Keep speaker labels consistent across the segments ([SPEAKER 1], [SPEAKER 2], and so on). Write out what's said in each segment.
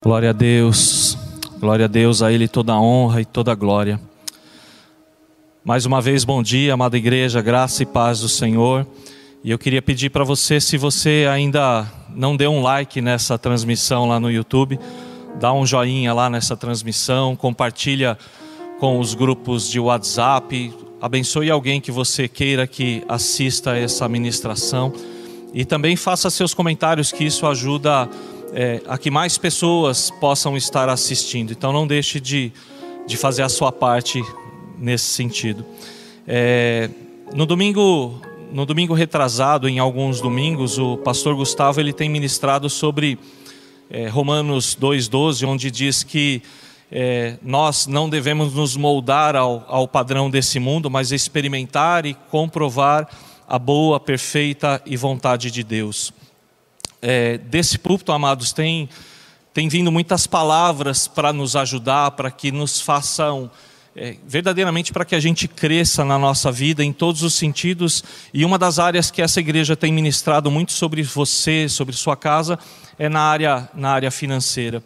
[SPEAKER 1] Glória a Deus, glória a Deus, a Ele toda a honra e toda a glória. Mais uma vez, bom dia, amada igreja, graça e paz do Senhor. E eu queria pedir para você, se você ainda não deu um like nessa transmissão lá no YouTube, dá um joinha lá nessa transmissão, compartilha com os grupos de WhatsApp, abençoe alguém que você queira que assista essa ministração e também faça seus comentários, que isso ajuda a é, a que mais pessoas possam estar assistindo. Então não deixe de, de fazer a sua parte nesse sentido. É, no domingo no domingo retrasado, em alguns domingos, o pastor Gustavo ele tem ministrado sobre é, Romanos 2,12, onde diz que é, nós não devemos nos moldar ao, ao padrão desse mundo, mas experimentar e comprovar a boa, perfeita e vontade de Deus é, desse púlpito, amados, tem, tem vindo muitas palavras para nos ajudar, para que nos façam, é, verdadeiramente para que a gente cresça na nossa vida em todos os sentidos. E uma das áreas que essa igreja tem ministrado muito sobre você, sobre sua casa, é na área, na área financeira.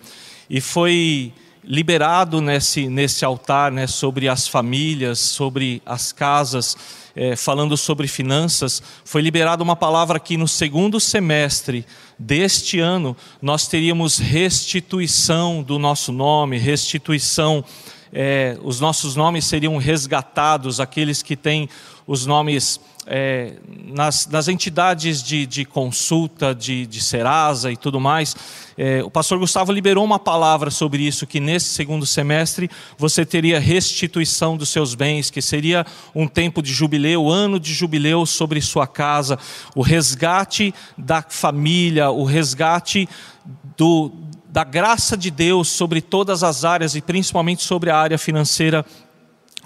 [SPEAKER 1] E foi liberado nesse, nesse altar né, sobre as famílias, sobre as casas, é, falando sobre finanças, foi liberada uma palavra que no segundo semestre deste ano nós teríamos restituição do nosso nome, restituição, é, os nossos nomes seriam resgatados, aqueles que têm os nomes é, nas, nas, entidades de, de consulta, de, de, Serasa e tudo mais, é, o pastor Gustavo liberou uma palavra sobre isso, que nesse segundo semestre você teria restituição dos seus bens, que seria um tempo de jubileu, ano de jubileu sobre sua casa, o resgate da família, o resgate do, da graça de Deus sobre todas as áreas e principalmente sobre a área financeira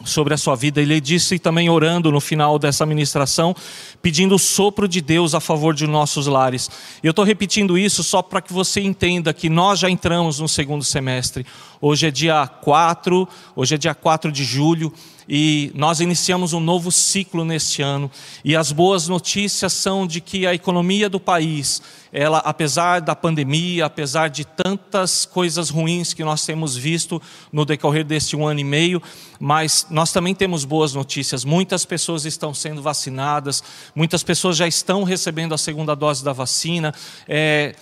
[SPEAKER 1] sobre a sua vida. Ele disse também orando no final dessa ministração, pedindo o sopro de Deus a favor de nossos lares. Eu estou repetindo isso só para que você entenda que nós já entramos no segundo semestre. Hoje é dia 4, hoje é dia 4 de julho e nós iniciamos um novo ciclo neste ano. E as boas notícias são de que a economia do país, ela, apesar da pandemia, apesar de tantas coisas ruins que nós temos visto no decorrer deste um ano e meio, mas nós também temos boas notícias. Muitas pessoas estão sendo vacinadas, muitas pessoas já estão recebendo a segunda dose da vacina. É,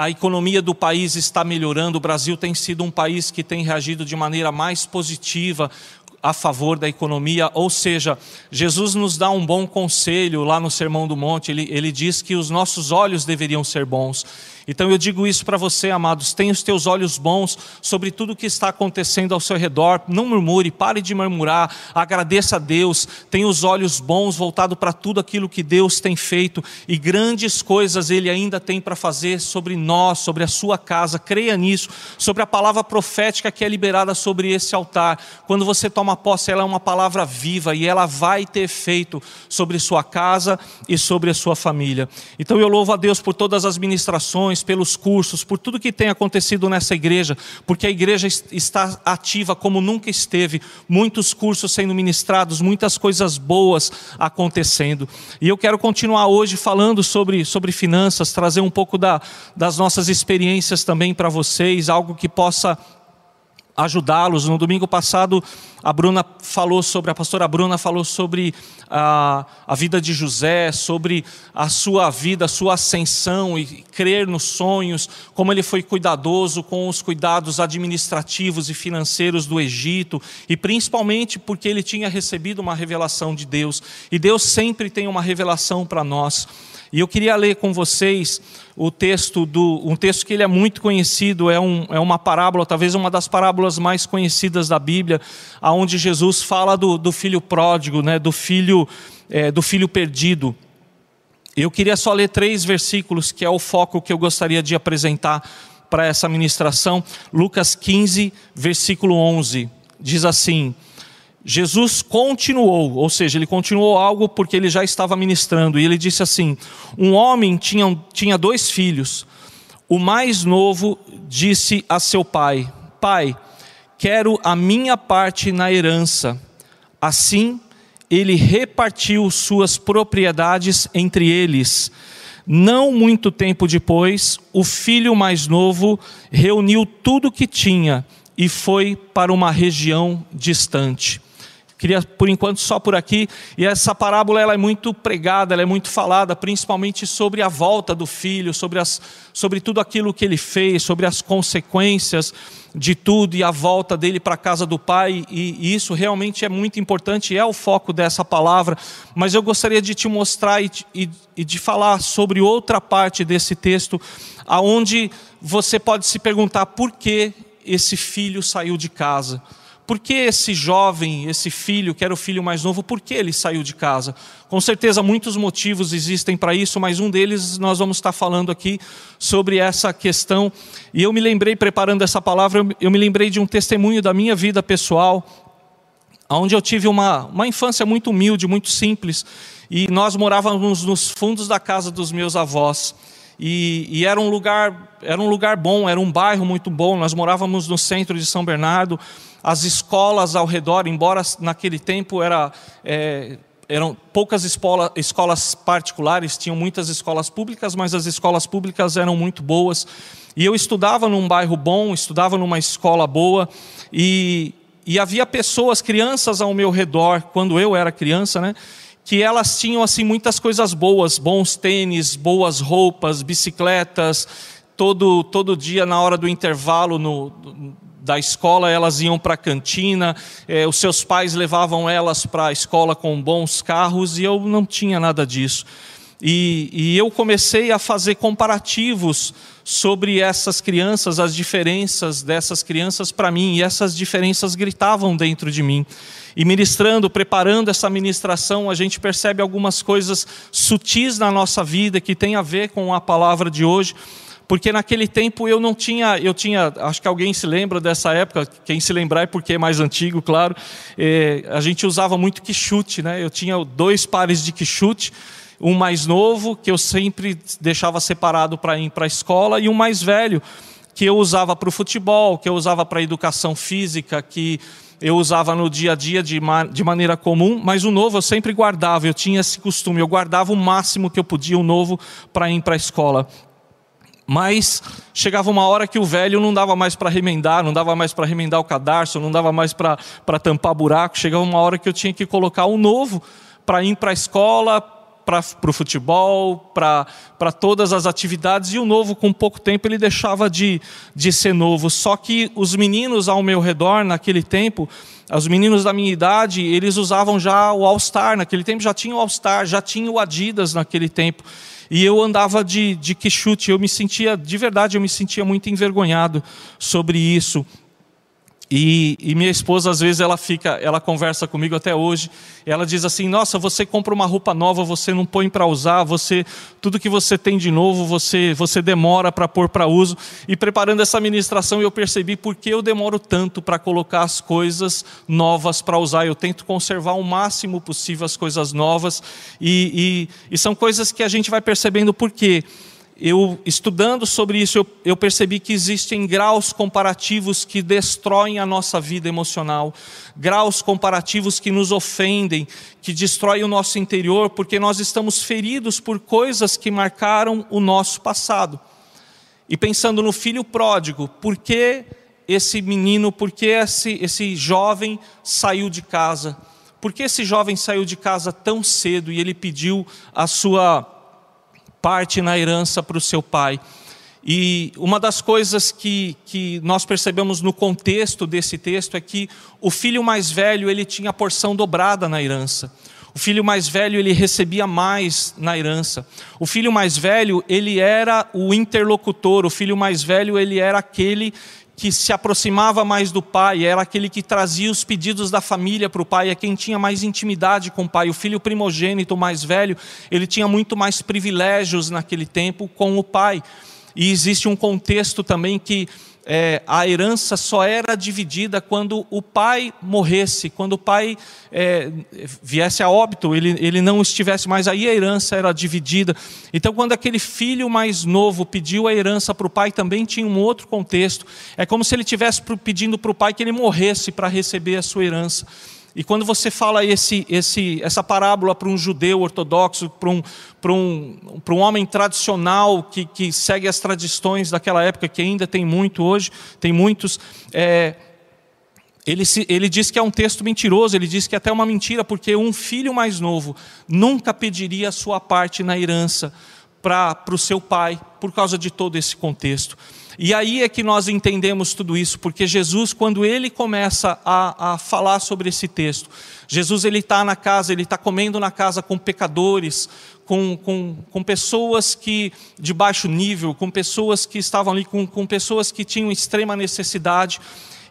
[SPEAKER 1] a economia do país está melhorando, o Brasil tem sido um país que tem reagido de maneira mais positiva a favor da economia, ou seja, Jesus nos dá um bom conselho lá no Sermão do Monte, ele, ele diz que os nossos olhos deveriam ser bons. Então eu digo isso para você, amados, tenha os teus olhos bons sobre tudo o que está acontecendo ao seu redor, não murmure, pare de murmurar, agradeça a Deus, tenha os olhos bons voltados para tudo aquilo que Deus tem feito e grandes coisas Ele ainda tem para fazer sobre nós, sobre a sua casa, creia nisso, sobre a palavra profética que é liberada sobre esse altar. Quando você toma posse, ela é uma palavra viva e ela vai ter efeito sobre sua casa e sobre a sua família. Então eu louvo a Deus por todas as ministrações pelos cursos, por tudo que tem acontecido nessa igreja, porque a igreja está ativa como nunca esteve, muitos cursos sendo ministrados, muitas coisas boas acontecendo. E eu quero continuar hoje falando sobre, sobre finanças, trazer um pouco da, das nossas experiências também para vocês, algo que possa ajudá-los. No domingo passado, a Bruna falou sobre, a pastora Bruna falou sobre a, a vida de José, sobre a sua vida, a sua ascensão e crer nos sonhos, como ele foi cuidadoso com os cuidados administrativos e financeiros do Egito, e principalmente porque ele tinha recebido uma revelação de Deus, e Deus sempre tem uma revelação para nós. E eu queria ler com vocês o texto do um texto que ele é muito conhecido, é, um, é uma parábola, talvez uma das parábolas mais conhecidas da Bíblia, aonde Jesus fala do, do filho pródigo, né, do filho é, do filho perdido. Eu queria só ler três versículos, que é o foco que eu gostaria de apresentar para essa ministração. Lucas 15, versículo 11, diz assim: Jesus continuou, ou seja, ele continuou algo porque ele já estava ministrando, e ele disse assim: Um homem tinha, tinha dois filhos. O mais novo disse a seu pai: Pai, quero a minha parte na herança. Assim, ele repartiu suas propriedades entre eles. Não muito tempo depois, o filho mais novo reuniu tudo o que tinha e foi para uma região distante. Queria, por enquanto, só por aqui. E essa parábola ela é muito pregada, ela é muito falada, principalmente sobre a volta do filho, sobre, as, sobre tudo aquilo que ele fez, sobre as consequências de tudo e a volta dele para a casa do pai. E, isso realmente é muito importante, é o foco dessa palavra. Mas eu gostaria de te mostrar e, e, e de falar sobre outra parte desse texto, aonde você pode se perguntar por que esse filho saiu de casa. Por que esse jovem, esse filho, que era o filho mais novo, por que ele saiu de casa? Com certeza muitos motivos existem para isso, mas um deles nós vamos estar falando aqui sobre essa questão. E eu me lembrei, preparando essa palavra, eu me lembrei de um testemunho da minha vida pessoal, onde eu tive uma, uma infância muito humilde, muito simples, e nós morávamos nos fundos da casa dos meus avós. E, e, era um lugar era um lugar bom era um bairro muito bom nós morávamos no centro de São Bernardo as escolas ao redor, embora naquele tempo era, é, eram poucas escola, escolas particulares, tinham muitas escolas públicas, mas as escolas públicas eram muito boas. E eu estudava num bairro bom, estudava numa escola boa, e, e havia pessoas, crianças ao meu redor, quando eu era criança, né? Que elas tinham assim muitas coisas boas, bons tênis, boas roupas, bicicletas, todo todo dia na hora do intervalo no, da escola, elas iam para a cantina, eh, os seus pais levavam elas para a escola com bons carros e eu não tinha nada disso. E, e, eu comecei a fazer comparativos sobre essas crianças, as diferenças dessas crianças para mim, e essas diferenças gritavam dentro de mim. E ministrando, preparando essa ministração, a gente percebe algumas coisas sutis na nossa vida que tem a ver com a palavra de hoje porque naquele tempo eu não tinha, eu tinha, acho que alguém se lembra dessa época, quem se lembrar é porque é mais antigo, claro, é, a gente usava muito quichute, né? Eu tinha dois pares de quichute, um mais novo, que eu sempre deixava separado para ir para a escola, e um mais velho, que eu usava para o futebol, que eu usava para a educação física, que eu usava no dia a dia de, de maneira comum, mas o novo eu sempre guardava, eu tinha esse costume, eu guardava o máximo que eu podia o novo para ir para a escola. Mas chegava uma hora que o velho não dava mais para remendar, não dava mais para remendar o cadarço, não dava mais para tampar buraco. Chegava uma hora que eu tinha que colocar o novo para ir para a escola, para o futebol, para todas as atividades. E o novo, com pouco tempo, ele deixava de, de ser novo. Só que os meninos ao meu redor, naquele tempo, os meninos da minha idade, eles usavam já o All-Star. Naquele tempo já tinha o All-Star, já tinha o Adidas naquele tempo. E eu andava de, de quixute, eu me sentia, de verdade, eu me sentia muito envergonhado sobre isso. E, e, minha esposa, às vezes, ela fica, ela conversa comigo até hoje. ela diz assim: Nossa, você compra uma roupa nova, você não põe para usar, você tudo que você tem de novo, você, você demora para pôr para uso. E preparando essa ministração, eu percebi por que eu demoro tanto para colocar as coisas novas para usar. Eu tento conservar o máximo possível as coisas novas. E, e, e são coisas que a gente vai percebendo por quê eu estudando sobre isso, eu, eu, percebi que existem graus comparativos que destroem a nossa vida emocional, graus comparativos que nos ofendem, que destroem o nosso interior, porque nós estamos feridos por coisas que marcaram o nosso passado. E pensando no filho pródigo, por que esse menino, por que esse, esse jovem saiu de casa? Por que esse jovem saiu de casa tão cedo e ele pediu a sua parte na herança para o seu pai. E uma das coisas que, que nós percebemos no contexto desse texto é que o filho mais velho ele tinha porção dobrada na herança. O filho mais velho ele recebia mais na herança. O filho mais velho ele era o interlocutor. O filho mais velho ele era aquele que se aproximava mais do pai, era aquele que trazia os pedidos da família para o pai, é quem tinha mais intimidade com o pai. O filho primogênito mais velho, ele tinha muito mais privilégios naquele tempo com o pai. E existe um contexto também que é, a herança só era dividida quando o pai morresse, quando o pai é, viesse a óbito, ele, ele não estivesse mais aí, a herança era dividida. Então, quando aquele filho mais novo pediu a herança para o pai, também tinha um outro contexto. É como se ele estivesse pedindo para o pai que ele morresse para receber a sua herança. E quando você fala esse, esse, essa parábola para um judeu ortodoxo, para um, para um, para um homem tradicional que, que segue as tradições daquela época, que ainda tem muito hoje, tem muitos, é, ele, se, ele diz que é um texto mentiroso, ele diz que é até uma mentira, porque um filho mais novo nunca pediria a sua parte na herança para o seu pai, por causa de todo esse contexto. E aí é que nós entendemos tudo isso, porque Jesus, quando ele começa a, a falar sobre esse texto, Jesus ele está na casa, ele está comendo na casa com pecadores, com, com, com pessoas que de baixo nível, com pessoas que estavam ali, com, com pessoas que tinham extrema necessidade.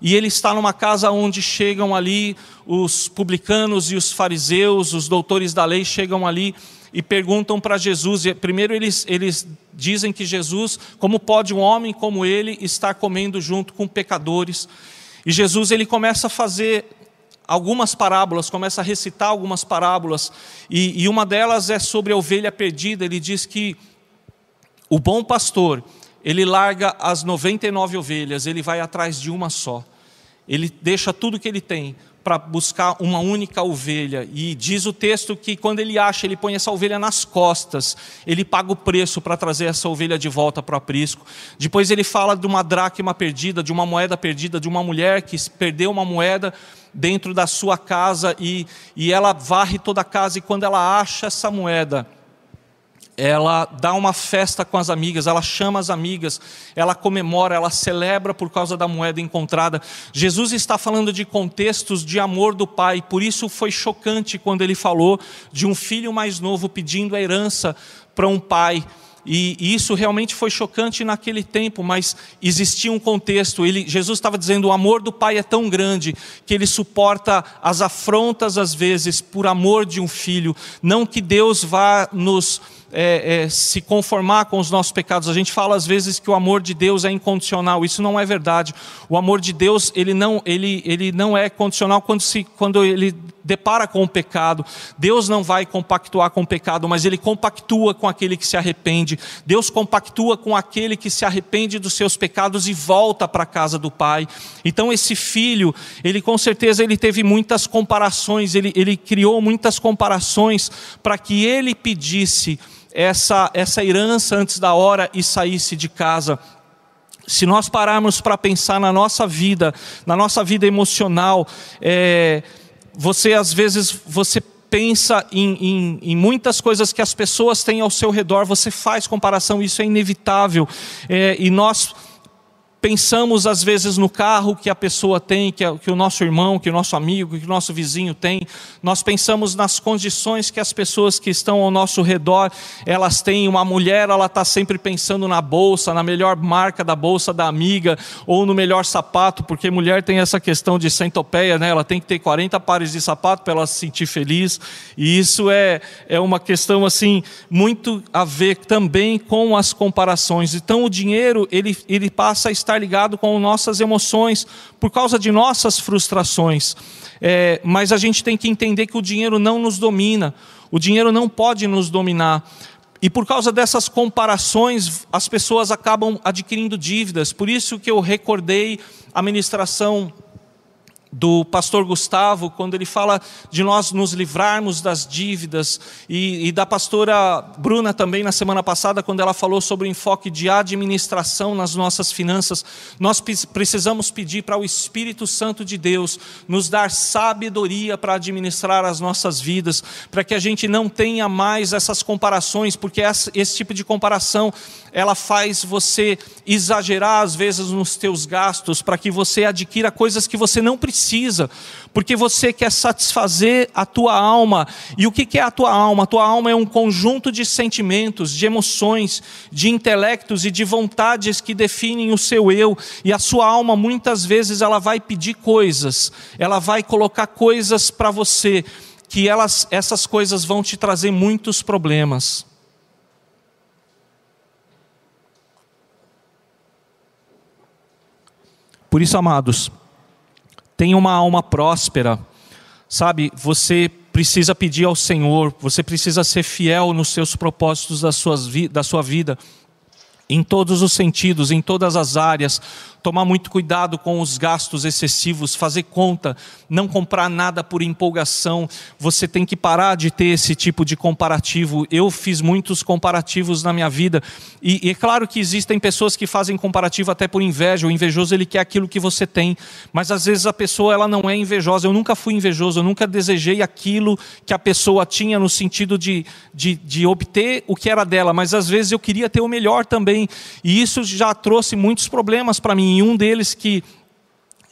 [SPEAKER 1] E ele está numa casa onde chegam ali os publicanos e os fariseus, os doutores da lei chegam ali e perguntam para Jesus. Primeiro, eles, eles dizem que Jesus, como pode um homem como ele estar comendo junto com pecadores? E Jesus ele começa a fazer algumas parábolas, começa a recitar algumas parábolas, e, e uma delas é sobre a ovelha perdida. Ele diz que o bom pastor, ele larga as 99 ovelhas, ele vai atrás de uma só. Ele deixa tudo que ele tem para buscar uma única ovelha. E diz o texto que quando ele acha, ele põe essa ovelha nas costas, ele paga o preço para trazer essa ovelha de volta para o aprisco. Depois ele fala de uma dracma perdida, de uma moeda perdida, de uma mulher que perdeu uma moeda dentro da sua casa e, e ela varre toda a casa, e quando ela acha essa moeda, ela dá uma festa com as amigas, ela chama as amigas, ela comemora, ela celebra por causa da moeda encontrada. Jesus está falando de contextos de amor do pai, por isso foi chocante quando ele falou de um filho mais novo pedindo a herança para um pai. E, isso realmente foi chocante naquele tempo, mas existia um contexto. Ele, Jesus estava dizendo: o amor do Pai é tão grande que ele suporta as afrontas às vezes por amor de um filho. Não que Deus vá nos é, é, se conformar com os nossos pecados. A gente fala às vezes que o amor de Deus é incondicional. Isso não é verdade. O amor de Deus ele não, ele, ele não é condicional quando, se, quando ele depara com o pecado. Deus não vai compactuar com o pecado, mas ele compactua com aquele que se arrepende. Deus compactua com aquele que se arrepende dos seus pecados e volta para a casa do Pai. Então esse filho, ele com certeza ele teve muitas comparações, ele, ele criou muitas comparações para que ele pedisse essa, essa herança antes da hora e saísse de casa. Se nós pararmos para pensar na nossa vida, na nossa vida emocional, é, você às vezes você pensa em, em, em, muitas coisas que as pessoas têm ao seu redor, você faz comparação, isso é inevitável. É, e nós Pensamos às vezes no carro que a pessoa tem, que, que o nosso irmão, que o nosso amigo, que o nosso vizinho tem. Nós pensamos nas condições que as pessoas que estão ao nosso redor elas têm. Uma mulher ela está sempre pensando na bolsa, na melhor marca da bolsa da amiga ou no melhor sapato, porque mulher tem essa questão de centopeia, né? Ela tem que ter 40 pares de sapato para ela se sentir feliz. E isso é é uma questão assim muito a ver também com as comparações. Então o dinheiro ele ele passa a estar estar ligado com nossas emoções, por causa de nossas frustrações. É, mas a gente tem que entender que o dinheiro não nos domina, o dinheiro não pode nos dominar. E por causa dessas comparações, as pessoas acabam adquirindo dívidas. Por isso que eu recordei a ministração do pastor Gustavo, quando ele fala de nós nos livrarmos das dívidas, e, e, da pastora Bruna também na semana passada, quando ela falou sobre o enfoque de administração nas nossas finanças, nós precisamos pedir para o Espírito Santo de Deus nos dar sabedoria para administrar as nossas vidas, para que a gente não tenha mais essas comparações, porque esse, esse tipo de comparação ela faz você exagerar às vezes nos teus gastos, para que você adquira coisas que você não precisa precisa, porque você quer satisfazer a tua alma. E o que é a tua alma? A tua alma é um conjunto de sentimentos, de emoções, de intelectos e de vontades que definem o seu eu. E a sua alma, muitas vezes, ela vai pedir coisas, ela vai colocar coisas para você, que elas, essas coisas vão te trazer muitos problemas. Por isso, amados, Tenha uma alma próspera. Sabe, você precisa pedir ao Senhor, você precisa ser fiel nos seus propósitos da, da sua vida. Em todos os sentidos, em todas as áreas, tomar muito cuidado com os gastos excessivos, fazer conta, não comprar nada por empolgação. Você tem que parar de ter esse tipo de comparativo. Eu fiz muitos comparativos na minha vida e, e é claro que existem pessoas que fazem comparativo até por inveja. O invejoso ele quer aquilo que você tem, mas às vezes a pessoa ela não é invejosa. Eu nunca fui invejoso, eu nunca desejei aquilo que a pessoa tinha no sentido de, de, de obter o que era dela, mas às vezes eu queria ter o melhor também e isso já trouxe muitos problemas para mim e um deles que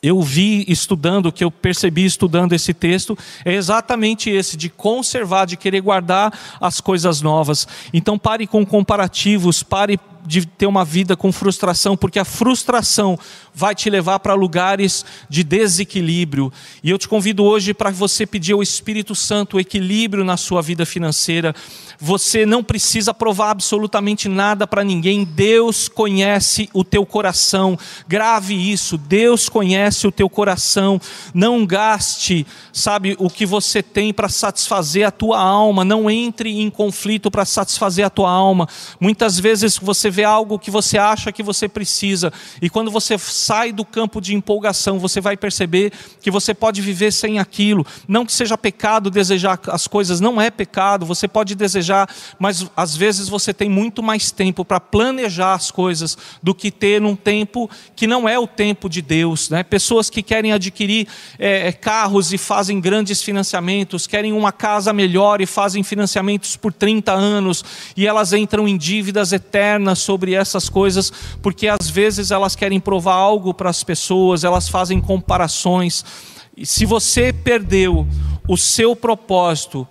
[SPEAKER 1] eu vi estudando, que eu percebi estudando esse texto, é exatamente esse, de conservar, de querer guardar as coisas novas. Então pare com comparativos, pare de ter uma vida com frustração, porque a frustração vai te levar para lugares de desequilíbrio. E eu te convido hoje para você pedir ao Espírito Santo equilíbrio na sua vida financeira. Você não precisa provar absolutamente nada para ninguém. Deus conhece o teu coração. Grave isso. Deus conhece o teu coração. Não gaste, sabe, o que você tem para satisfazer a tua alma. Não entre em conflito para satisfazer a tua alma. Muitas vezes você vê algo que você acha que você precisa, e quando você sai do campo de empolgação, você vai perceber que você pode viver sem aquilo. Não que seja pecado desejar as coisas, não é pecado, você pode desejar, mas às vezes você tem muito mais tempo para planejar as coisas do que ter um tempo que não é o tempo de Deus. Né? Pessoas que querem adquirir é, carros e fazem grandes financiamentos, querem uma casa melhor e fazem financiamentos por 30 anos, e elas entram em dívidas eternas sobre essas coisas, porque às vezes elas querem provar algo para as pessoas, elas fazem comparações. E se você perdeu o seu propósito,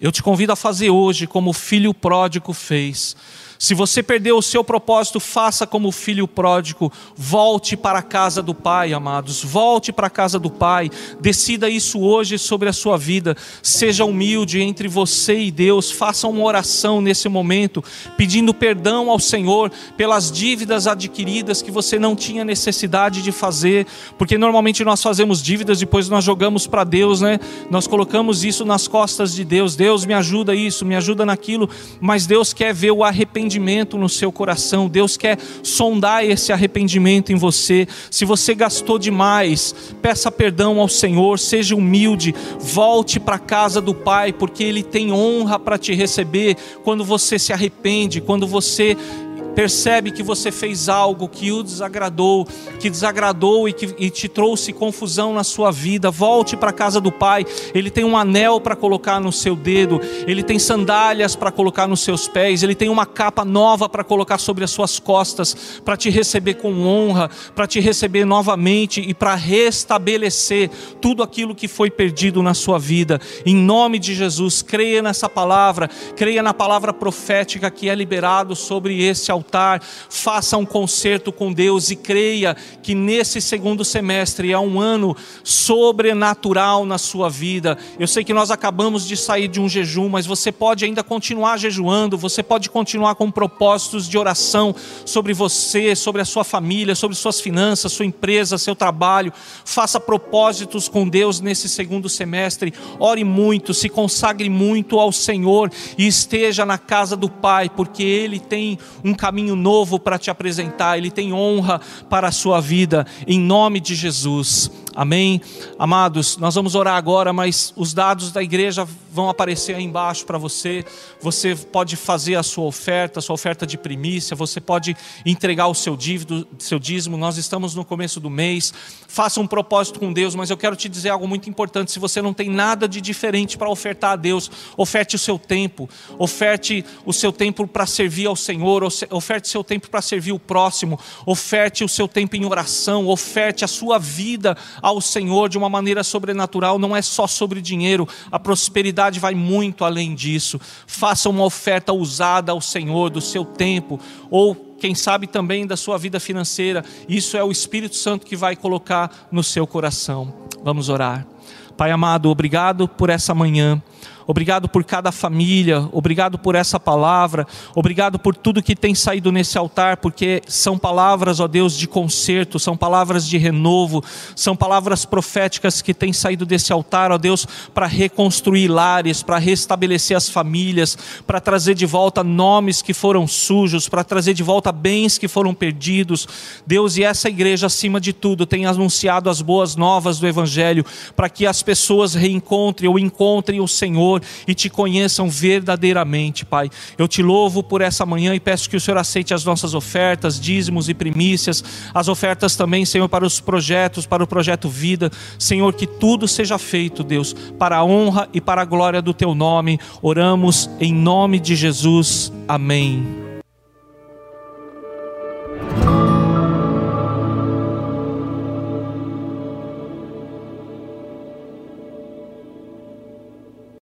[SPEAKER 1] eu te convido a fazer hoje como o filho pródigo fez. Se você perdeu o seu propósito, faça como o filho pródigo, volte para a casa do Pai, amados, volte para a casa do Pai, decida isso hoje sobre a sua vida, seja humilde entre você e Deus, faça uma oração nesse momento, pedindo perdão ao Senhor pelas dívidas adquiridas que você não tinha necessidade de fazer, porque normalmente nós fazemos dívidas, depois nós jogamos para Deus, né? Nós colocamos isso nas costas de Deus, Deus me ajuda isso, me ajuda naquilo, mas Deus quer ver o arrependimento arrependimento no seu coração. Deus quer sondar esse arrependimento em você. Se você gastou demais, peça perdão ao Senhor, seja humilde, volte para a casa do Pai, porque Ele tem honra para te receber quando você se arrepende, quando você percebe que você fez algo que o desagradou, que desagradou e que e te trouxe confusão na sua vida, volte para a casa do Pai. Ele tem um anel para colocar no seu dedo, ele tem sandálias para colocar nos seus pés, ele tem uma capa nova para colocar sobre as suas costas, para te receber com honra, para te receber novamente e para restabelecer tudo aquilo que foi perdido na sua vida. Em nome de Jesus, creia nessa palavra, creia na palavra profética que é liberado sobre esse altar altar, faça um concerto com Deus e creia que nesse segundo semestre é um ano sobrenatural na sua vida. Eu sei que nós acabamos de sair de um jejum, mas você pode ainda continuar jejuando, você pode continuar com propósitos de oração sobre você, sobre a sua família, sobre suas finanças, sua empresa, seu trabalho. Faça propósitos com Deus nesse segundo semestre. Ore muito, se consagre muito ao Senhor e esteja na casa do Pai, porque Ele tem um caminho caminho novo para te apresentar, Ele tem honra para a sua vida, em nome de Jesus. Amém? Amados, nós vamos orar agora, mas os dados da igreja vão aparecer aí embaixo para você. Você pode fazer a sua oferta, a sua oferta de primícia, você pode entregar o seu dívida, seu dízimo. Nós estamos no começo do mês. Faça um propósito com Deus, mas eu quero te dizer algo muito importante. Se você não tem nada de diferente para ofertar a Deus, oferte o seu tempo, oferte o seu tempo para servir ao Senhor, oferte o seu tempo para servir o próximo, oferte o seu tempo em oração, oferte a sua vida ao Senhor de uma maneira sobrenatural, não é só sobre dinheiro, a prosperidade vai muito além disso. Faça uma oferta usada ao Senhor do seu tempo, ou quem sabe também da sua vida financeira. Isso é o Espírito Santo que vai colocar no seu coração. Vamos orar. Pai amado, obrigado por essa manhã. Obrigado por cada família, obrigado por essa palavra, obrigado por tudo que tem saído nesse altar, porque são palavras, ó Deus, de conserto, são palavras de renovo, são palavras proféticas que têm saído desse altar, ó Deus, para reconstruir lares, para restabelecer as famílias, para trazer de volta nomes que foram sujos, para trazer de volta bens que foram perdidos. Deus, e essa igreja, acima de tudo, tem anunciado as boas novas do Evangelho, para que as pessoas reencontrem ou encontrem o Senhor e te conheçam verdadeiramente, Pai. Eu te louvo por essa manhã e peço que o Senhor aceite as nossas ofertas, dízimos e primícias, as ofertas também, Senhor, para os projetos, para o projeto Vida. Senhor, que tudo seja feito, Deus, para a honra e para a glória do teu nome. Oramos em nome de Jesus. Amém.